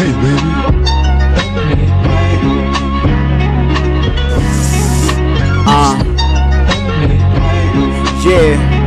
Hey, baby. Uh, yeah.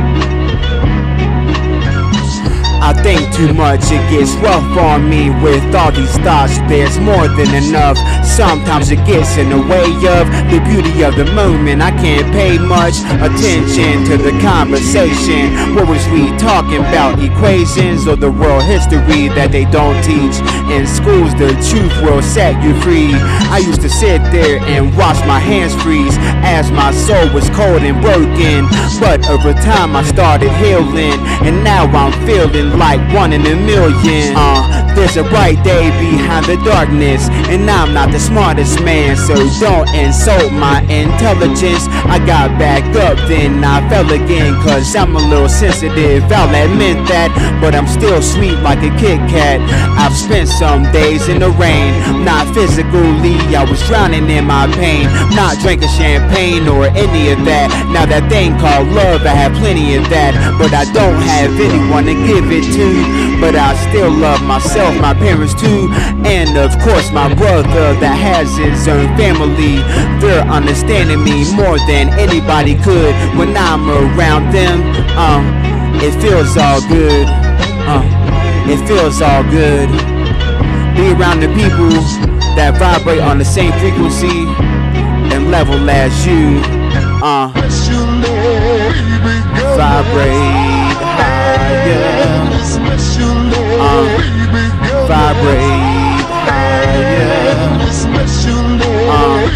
I think too much, it gets rough on me with all these thoughts. There's more than enough. Sometimes it gets in the way of the beauty of the moment. I can't pay much attention to the conversation. What was we talking about? Equations or the world history that they don't teach in schools? The truth will set you free. I used to sit there and watch my hands freeze as my soul was cold and broken. But over time I started healing, and now I'm feeling like one in a million. Uh, there's a bright day behind the darkness, and I'm not the smartest man, so don't insult my intelligence. I got back up, then I fell again, cause I'm a little sensitive. I'll admit that, but I'm still sweet like a Kit Kat. I've spent some days in the rain, not physically, I was drowning in my pain. Not drinking champagne or any of that. Now that thing called love, I have plenty of that, but I don't have anyone to give it to. But I still love myself, my parents too, and of course my brother that has his own family. They're understanding me more than anybody could when I'm around them. Um, it feels all good. Uh, it feels all good. Be around the people that vibrate on the same frequency and level as you. Uh, vibrate vibrate higher. Uh,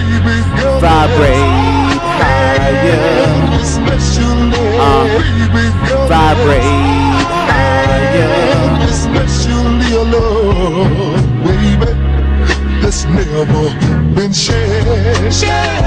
vibrate higher. Uh, vibrate higher. Especially a love, baby, that's never been shared.